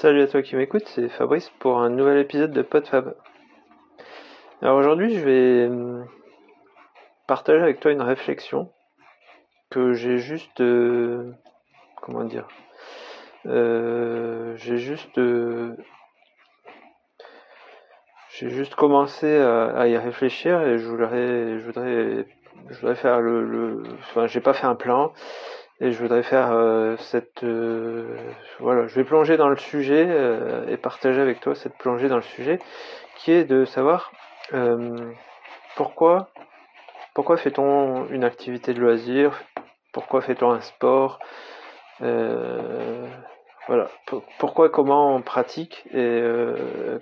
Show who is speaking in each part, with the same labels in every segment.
Speaker 1: Salut à toi qui m'écoute, c'est Fabrice pour un nouvel épisode de PodFab. Alors aujourd'hui, je vais hum, partager avec toi une réflexion que j'ai juste, euh, comment dire, euh, j'ai juste, euh, j'ai juste commencé à, y réfléchir et je voudrais, je voudrais, je voudrais faire le, le enfin, j'ai pas fait un plan, et je voudrais faire euh, cette euh, voilà je vais plonger dans le sujet euh, et partager avec toi cette plongée dans le sujet qui est de savoir pourquoi pourquoi fait-on une activité de loisir pourquoi fait-on un sport voilà pourquoi comment on pratique et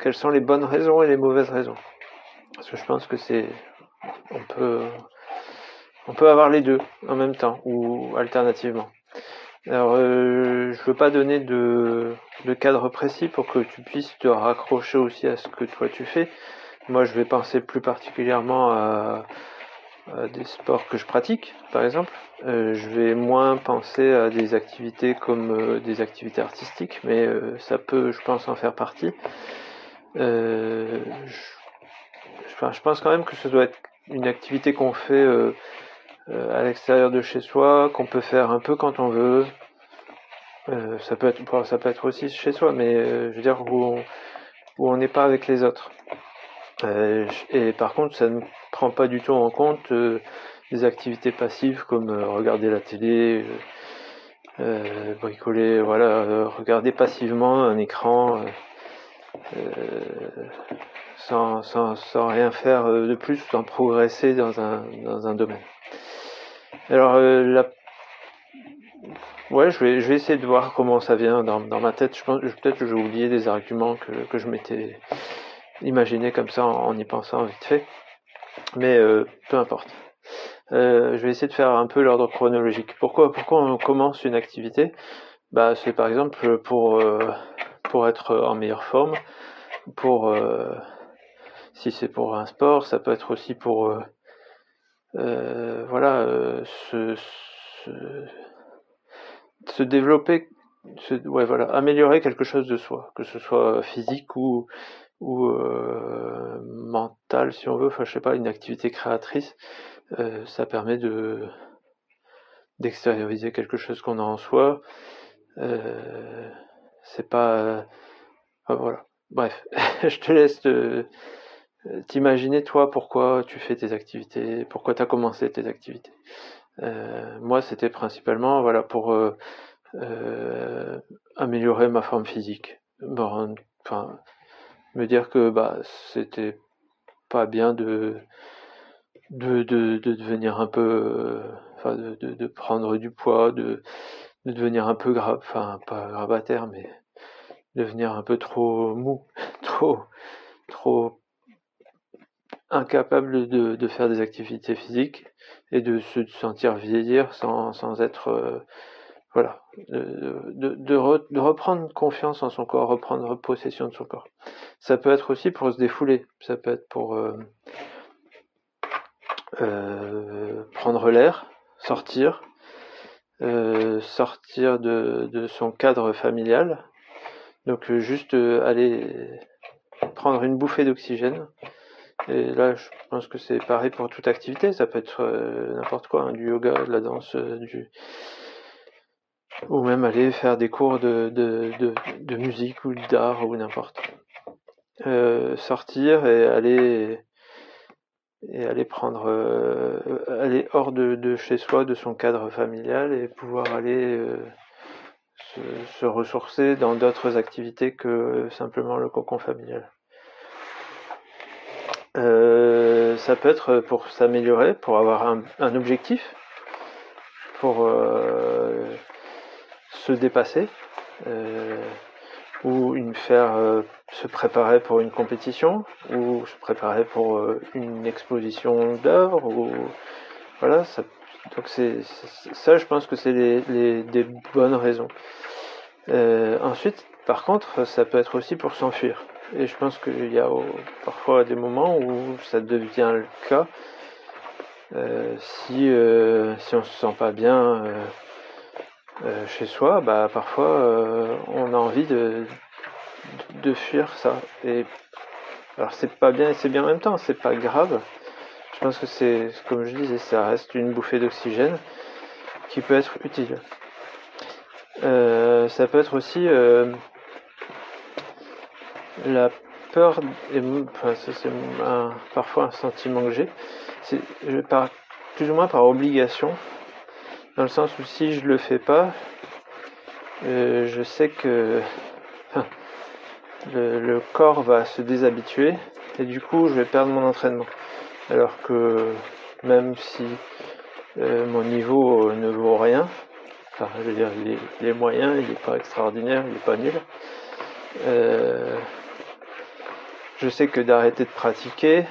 Speaker 1: quelles sont les bonnes raisons et les mauvaises raisons. Parce que je pense que c'est on peut on peut avoir les deux en même temps ou alternativement. Alors, euh, je veux pas donner de, cadre précis pour que tu puisses te raccrocher aussi à ce que toi tu fais. Moi, je vais penser plus particulièrement à, des sports que je pratique, par exemple. Euh, je vais moins penser à des activités comme euh, des activités artistiques, mais ça peut, je pense, en faire partie. je, pense quand même que ce doit être une activité qu'on fait euh, à l'extérieur de chez soi, qu'on peut faire un peu quand on veut. Euh, ça peut être ça peut être aussi chez soi, mais euh, je veux dire où on où on n'est pas avec les autres. et par contre, ça ne prend pas du tout en compte des activités passives comme regarder la télé, bricoler, voilà, regarder passivement un écran sans, sans, sans rien faire de plus, sans progresser dans un, dans un domaine. Alors, euh, ouais, je vais, je vais essayer de voir comment ça vient dans, dans ma tête. Je pense, peut-être que j'ai oublié des arguments que, que je m'étais imaginé comme ça en, y pensant vite fait. Mais euh, peu importe. Euh, je vais essayer de faire un peu l'ordre chronologique. Pourquoi, pourquoi on commence une activité? Bah, c'est par exemple pour euh, pour être en meilleure forme, pour euh, si c'est pour un sport, ça peut être aussi pour euh, voilà, euh, se, développer, ouais, voilà, améliorer quelque chose de soi, que ce soit physique ou, euh, mental, si on veut, enfin, je sais pas, une activité créatrice, ça permet de d'extérioriser quelque chose qu'on a en soi. c'est pas, voilà. Bref, je te laisse euh, t'imaginer toi pourquoi tu fais tes activités, pourquoi tu as commencé tes activités? Euh, moi, c'était principalement voilà pour euh, euh, améliorer ma forme physique, enfin me dire que bah c'était pas bien de de, de, de devenir un peu, de, prendre du poids, de, de devenir un peu grave, enfin pas grabataire, mais devenir un peu trop mou, trop trop incapable de, faire des activités physiques et de se sentir vieillir sans, être euh, voilà de, reprendre confiance en son corps reprendre possession de son corps. Ça peut être aussi pour se défouler. Ça peut être pour euh, euh, prendre l'air sortir sortir de, de son cadre familial. Donc juste aller prendre une bouffée d'oxygène et là, je pense que c'est pareil pour toute activité. Ça peut être euh, n'importe quoi, hein, du yoga, de la danse, euh, du ou même aller faire des cours de, de, de, de musique ou d'art ou n'importe. Euh, sortir et aller et aller prendre aller hors de, de, chez soi, de son cadre familial et pouvoir aller se, se ressourcer dans d'autres activités que simplement le cocon familial. Euh, ça peut être pour s'améliorer, pour avoir un, objectif, pour euh, se dépasser, euh, ou une faire se préparer pour une compétition, ou se préparer pour une exposition d'œuvres, voilà. Donc c'est ça, je pense que c'est des bonnes raisons. ensuite, par contre, ça peut être aussi pour s'enfuir. Et je pense qu'il y a parfois des moments où ça devient le cas. Euh, si, euh, si on se sent pas bien euh, chez soi, bah parfois on a envie de, de fuir ça. Et alors c'est pas bien et c'est bien en même temps, c'est pas grave. Je pense que c'est, comme je disais, ça reste une bouffée d'oxygène qui peut être utile. Euh, ça peut être aussi euh, la peur, c'est parfois un sentiment que j'ai, c'est plus ou moins par obligation, dans le sens où si je le fais pas, euh, je sais que le, corps va se déshabituer et du coup je vais perdre mon entraînement. Alors que même si euh, mon niveau ne vaut rien, enfin je veux dire il est, moyen, il n'est pas extraordinaire, il n'est pas nul, euh, je sais que d'arrêter de pratiquer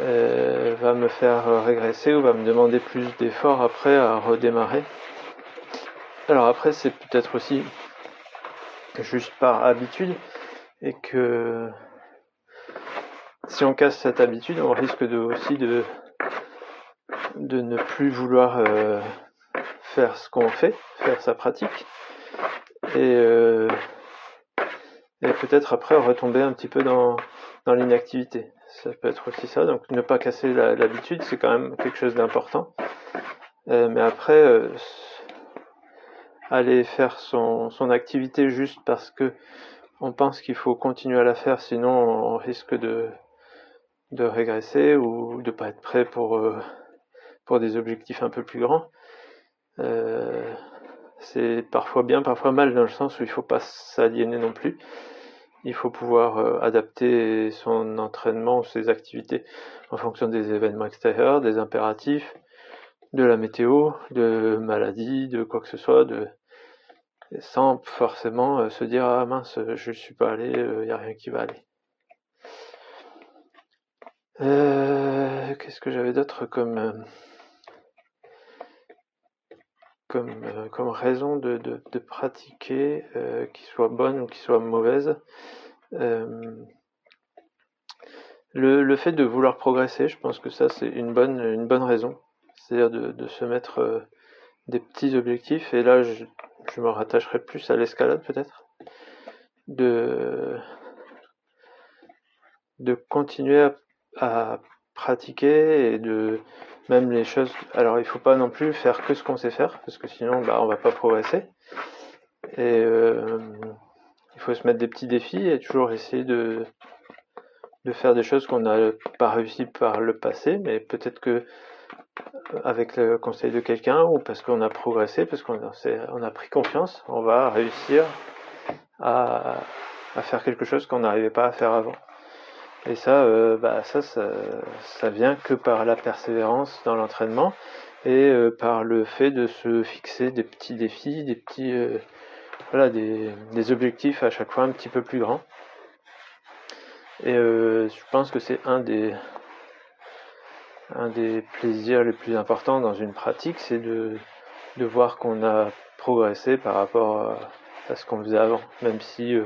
Speaker 1: euh, va me faire régresser ou va me demander plus d'efforts après à redémarrer. Alors après c'est peut-être aussi juste par habitude et que si on casse cette habitude, on risque de, aussi de, de ne plus vouloir euh, faire ce qu'on fait, faire sa pratique, et, euh, et peut-être après retomber un petit peu dans, dans l'inactivité. Ça peut être aussi ça, donc ne pas casser l'habitude, c'est quand même quelque chose d'important. Euh, mais après, aller faire son, son activité juste parce que on pense qu'il faut continuer à la faire, sinon on risque de, de régresser ou de pas être prêt pour, euh, pour des objectifs un peu plus grands. Euh, c'est parfois bien, parfois mal, dans le sens où il faut pas s'aliéner non plus. Il faut pouvoir euh, adapter son entraînement ou ses activités en fonction des événements extérieurs, des impératifs, de la météo, de maladies, de quoi que ce soit, sans forcément se dire ah mince je ne suis pas allé, il n'y a rien qui va aller. Euh, qu'est-ce que j'avais d'autre comme, euh, comme, euh, comme raison de, pratiquer, qui soit bonne ou qui soit mauvaise le, le fait de vouloir progresser, je pense que ça c'est une bonne, une bonne raison. C'est-à-dire de, se mettre des petits objectifs, et là je, me rattacherai plus à l'escalade peut-être. De, continuer à pratiquer et de même les choses. Alors il faut pas non plus faire que ce qu'on sait faire parce que sinon bah on va pas progresser. Et euh, il faut se mettre des petits défis et toujours essayer de faire des choses qu'on n'a pas réussi par le passé, mais peut-être que avec le conseil de quelqu'un ou parce qu'on a progressé, parce qu'on a, a pris confiance, on va réussir à, à faire quelque chose qu'on n'arrivait pas à faire avant. Et ça, euh, bah, ça, ça, vient que par la persévérance dans l'entraînement et euh, par le fait de se fixer des petits défis, des petits, euh, voilà, des, objectifs à chaque fois un petit peu plus grands. Et je pense que c'est un des, un des plaisirs les plus importants dans une pratique, c'est de, de voir qu'on a progressé par rapport à, à ce qu'on faisait avant, même si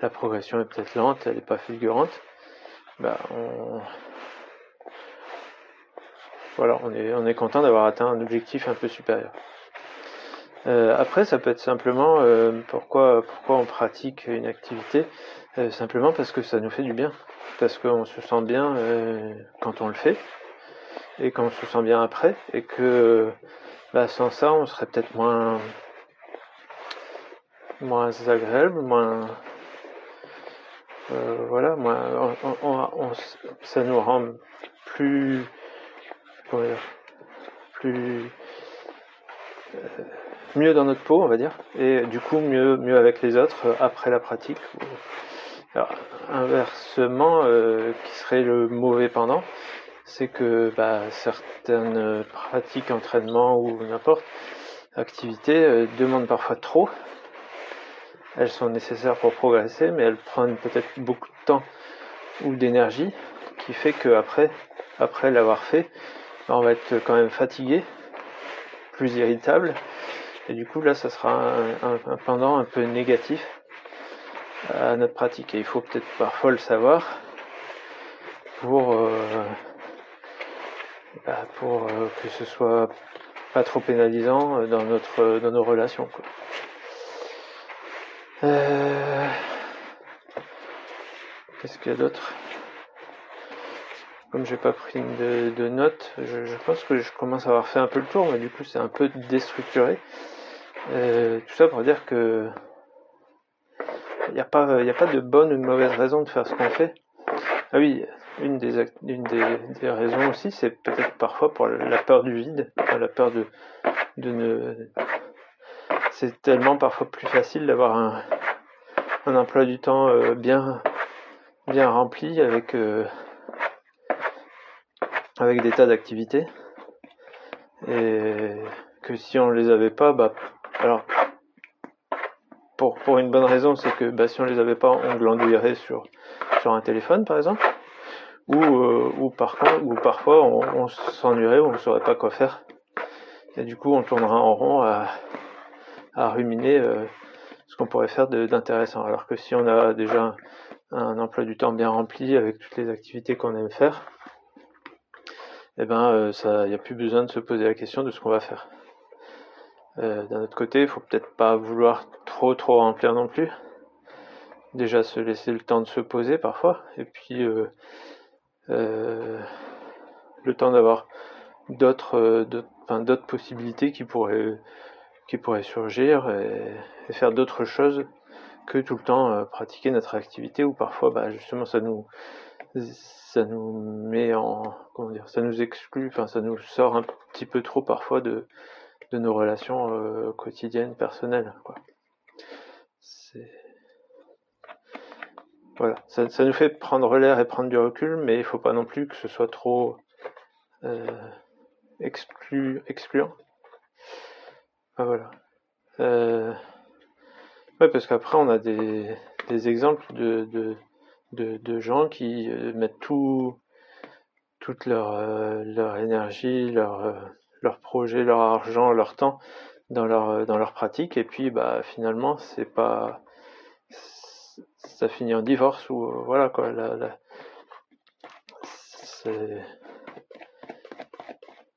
Speaker 1: la progression est peut-être lente, elle n'est pas fulgurante bah, on... Voilà, on est, on est content d'avoir atteint un objectif un peu supérieur. Euh, après, ça peut être simplement euh, pourquoi, pourquoi on pratique une activité, euh, simplement parce que ça nous fait du bien, parce qu'on se sent bien quand on le fait, et qu'on se sent bien après, et que bah, sans ça, on serait peut-être moins, moins agréable, moins, euh, voilà, moi, on, ça nous rend plus, plus euh, mieux dans notre peau, on va dire, et du coup mieux, mieux avec les autres euh, après la pratique. Alors, inversement, qui serait le mauvais pendant, c'est que bah, certaines pratiques, entraînements ou n'importe activités demandent parfois trop elles sont nécessaires pour progresser, mais elles prennent peut-être beaucoup de temps ou d'énergie, qui fait qu'après, après, l'avoir fait, on va être quand même fatigué, plus irritable, et du coup là, ça sera un, pendant un peu négatif à notre pratique. Et il faut peut-être parfois le savoir pour, euh, bah, pour euh, que ce soit pas trop pénalisant dans notre dans nos relations. Euh, Qu'est-ce qu'il y a d'autre? Comme j'ai pas pris de, notes, je, pense que je commence à avoir fait un peu le tour, mais du coup c'est un peu déstructuré. Euh, tout ça pour dire que il n'y a, pas, a pas de bonne ou de mauvaise raison de faire ce qu'on fait. Ah oui, une des, raisons aussi, c'est peut-être parfois pour la peur du vide, la peur de ne. C'est tellement parfois plus facile d'avoir un, un emploi du temps euh, bien, bien rempli avec, euh, avec des tas d'activités. Et que si on les avait pas, bah, alors, pour, pour une bonne raison, c'est que bah, si on les avait pas, on glandouillerait sur, sur un téléphone par exemple ou, euh, ou, par ou parfois on, on s'ennuierait, on ne saurait pas quoi faire. Et du coup, on tournera en rond à, à ruminer euh, ce qu'on pourrait faire d'intéressant. Alors que si on a déjà un, emploi du temps bien rempli avec toutes les activités qu'on aime faire, eh ben, euh, il n'y a plus besoin de se poser la question de ce qu'on va faire. Euh, D'un autre côté, il faut peut-être pas vouloir trop trop remplir non plus. Déjà se laisser le temps de se poser parfois, et puis le temps d'avoir d'autres d'autres possibilités qui pourraient qui pourraient surgir et, faire d'autres choses que tout le temps euh, pratiquer notre activité ou parfois bah, justement ça nous ça nous met en comment dire ça nous exclut enfin ça nous sort un petit peu trop parfois de de nos relations quotidiennes personnelles quoi c'est voilà, ça, ça, nous fait prendre l'air et prendre du recul, mais il faut pas non plus que ce soit trop euh, exclu, excluant. Ah, voilà. Euh, ouais, parce qu'après on a des, des exemples de, de, de, gens qui euh, mettent tout, toute leur, euh, leur énergie, leur, euh, leur projet, leur argent, leur temps dans leur, dans leur pratique, et puis bah finalement c'est pas ça finit en divorce ou voilà quoi.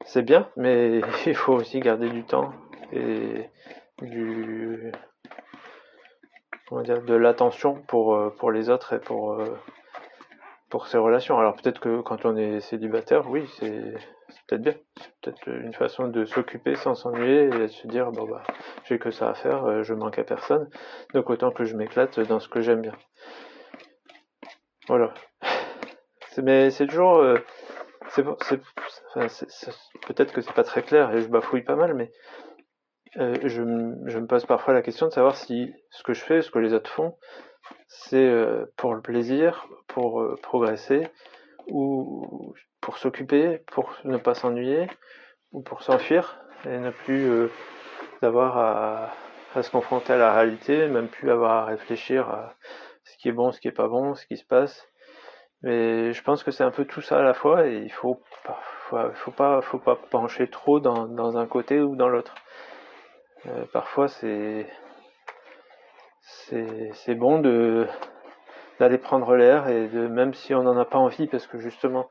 Speaker 1: c'est bien, mais il faut aussi garder du temps et du comment dire de l'attention pour euh, pour les autres et pour euh, pour ces relations. Alors peut-être que quand on est célibataire, oui, c'est peut-être bien. C'est peut-être une façon de s'occuper sans s'ennuyer et de se dire bon bah j'ai que ça à faire, euh, je manque à personne, donc autant que je m'éclate dans ce que j'aime bien. Voilà. Mais c'est toujours peut-être que c'est pas très clair et je bafouille pas mal, mais euh, je, me pose parfois la question de savoir si ce que je fais, ce que les autres font, c'est pour le plaisir, pour progresser, ou pour s'occuper, pour ne pas s'ennuyer, ou pour s'enfuir et ne plus euh, avoir à, se confronter à la réalité, même plus avoir à réfléchir à ce qui est bon, ce qui est pas bon, ce qui se passe. Mais je pense que c'est un peu tout ça à la fois et il faut, faut, faut pas, faut pas pencher trop dans un côté ou dans l'autre. Euh, parfois c'est, c'est bon de, d'aller prendre l'air et de même si on n'en a pas envie parce que justement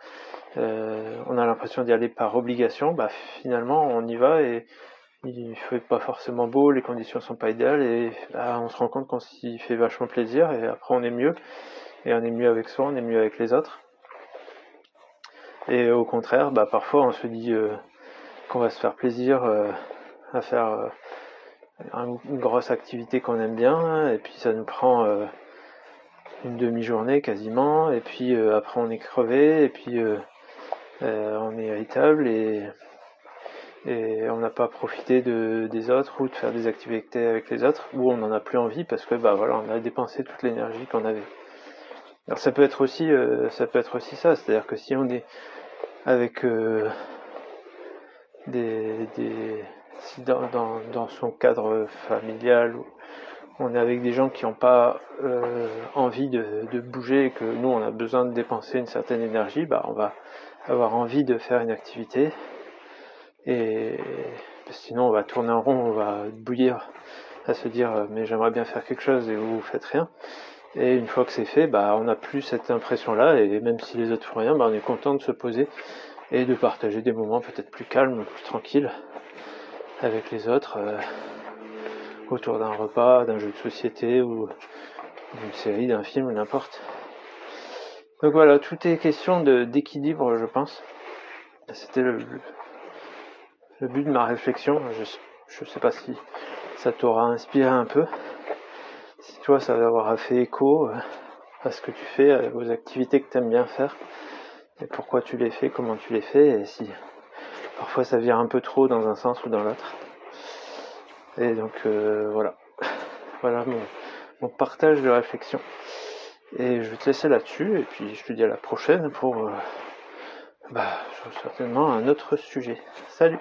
Speaker 1: euh, on a l'impression d'y aller par obligation, bah finalement on y va et il fait pas forcément beau, les conditions sont pas idéales et là on se rend compte qu'on s'y fait vachement plaisir et après on est mieux et on est mieux avec soi, on est mieux avec les autres. Et au contraire, bah parfois on se dit euh, qu'on va se faire plaisir à faire une grosse activité qu'on aime bien et puis ça nous prend une demi-journée quasiment, et puis euh, après on est crevé, et puis euh, euh, on est irritable et, et on n'a pas profité de, des autres ou de faire des activités avec les autres, ou on n'en a plus envie parce que bah voilà, on a dépensé toute l'énergie qu'on avait. Alors ça peut être aussi, ça peut être aussi ça, c'est-à-dire que si on est avec des si dans, dans, dans, son cadre familial on est avec des gens qui n'ont pas euh, envie de, de, bouger et que nous on a besoin de dépenser une certaine énergie, bah on va avoir envie de faire une activité et sinon on va tourner en rond, on va bouillir à se dire euh, mais j'aimerais bien faire quelque chose et vous, vous faites rien. Et une fois que c'est fait, bah on n'a plus cette impression là et même si les autres font rien, bah on est content de se poser et de partager des moments peut-être plus calmes, plus tranquilles avec les autres. Euh, autour d'un repas, d'un jeu de société ou d'une série, d'un film, n'importe. Donc voilà, tout est question d'équilibre, je pense. C'était le, le, but de ma réflexion. Je ne sais pas si ça t'aura inspiré un peu. Si toi, ça va avoir fait écho euh, à ce que tu fais, aux activités que tu aimes bien faire, et pourquoi tu les fais, comment tu les fais, et si parfois ça vient un peu trop dans un sens ou dans l'autre. Et donc euh, voilà, voilà mon, mon partage de réflexion. Et je vais te laisser là-dessus, et puis je te dis à la prochaine pour euh, bah, certainement un autre sujet. Salut